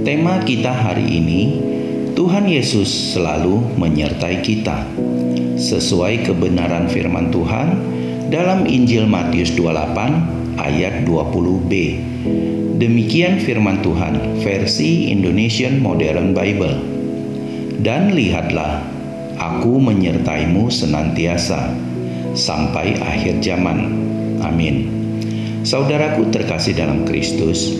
tema kita hari ini Tuhan Yesus selalu menyertai kita. Sesuai kebenaran firman Tuhan dalam Injil Matius 28 ayat 20b. Demikian firman Tuhan versi Indonesian Modern Bible. Dan lihatlah, aku menyertaimu senantiasa sampai akhir zaman. Amin. Saudaraku terkasih dalam Kristus,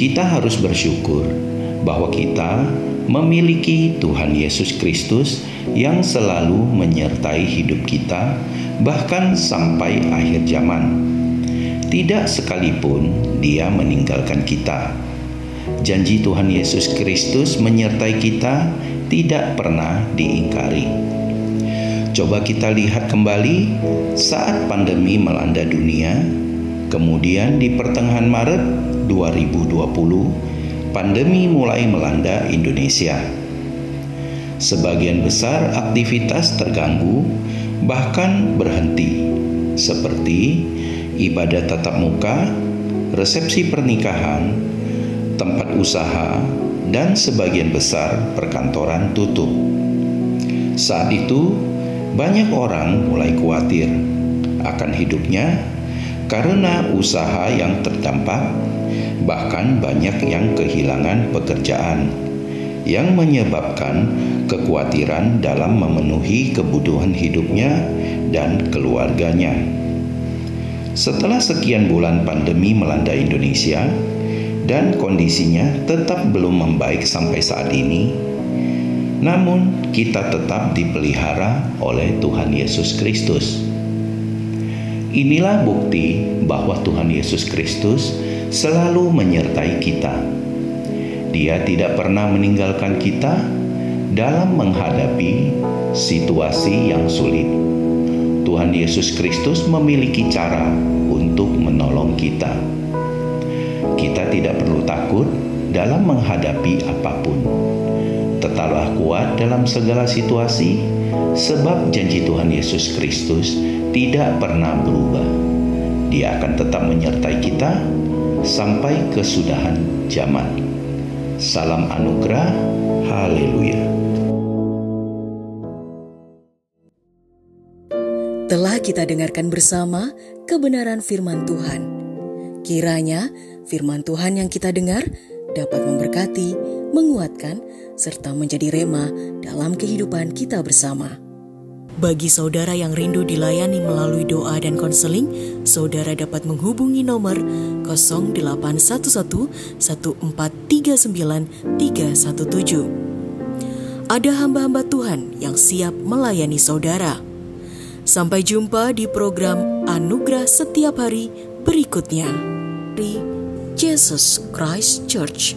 kita harus bersyukur bahwa kita memiliki Tuhan Yesus Kristus yang selalu menyertai hidup kita, bahkan sampai akhir zaman. Tidak sekalipun Dia meninggalkan kita. Janji Tuhan Yesus Kristus menyertai kita tidak pernah diingkari. Coba kita lihat kembali saat pandemi melanda dunia, kemudian di pertengahan Maret 2020, pandemi mulai melanda Indonesia. Sebagian besar aktivitas terganggu, bahkan berhenti, seperti ibadah tatap muka, resepsi pernikahan, tempat usaha, dan sebagian besar perkantoran tutup. Saat itu, banyak orang mulai khawatir akan hidupnya karena usaha yang terdampak, bahkan banyak yang kehilangan pekerjaan, yang menyebabkan kekhawatiran dalam memenuhi kebutuhan hidupnya dan keluarganya. Setelah sekian bulan pandemi melanda Indonesia, dan kondisinya tetap belum membaik sampai saat ini, namun kita tetap dipelihara oleh Tuhan Yesus Kristus. Inilah bukti bahwa Tuhan Yesus Kristus selalu menyertai kita. Dia tidak pernah meninggalkan kita dalam menghadapi situasi yang sulit. Tuhan Yesus Kristus memiliki cara untuk menolong kita kita tidak perlu takut dalam menghadapi apa pun. Tetaplah kuat dalam segala situasi, sebab janji Tuhan Yesus Kristus tidak pernah berubah. Dia akan tetap menyertai kita sampai kesudahan zaman. Salam anugerah, haleluya. Telah kita dengarkan bersama kebenaran firman Tuhan. Kiranya Firman Tuhan yang kita dengar dapat memberkati, menguatkan, serta menjadi rema dalam kehidupan kita bersama. Bagi saudara yang rindu dilayani melalui doa dan konseling, saudara dapat menghubungi nomor 0811 1439 317. Ada hamba-hamba Tuhan yang siap melayani saudara. Sampai jumpa di program Anugerah Setiap Hari berikutnya. Jesus Christ Church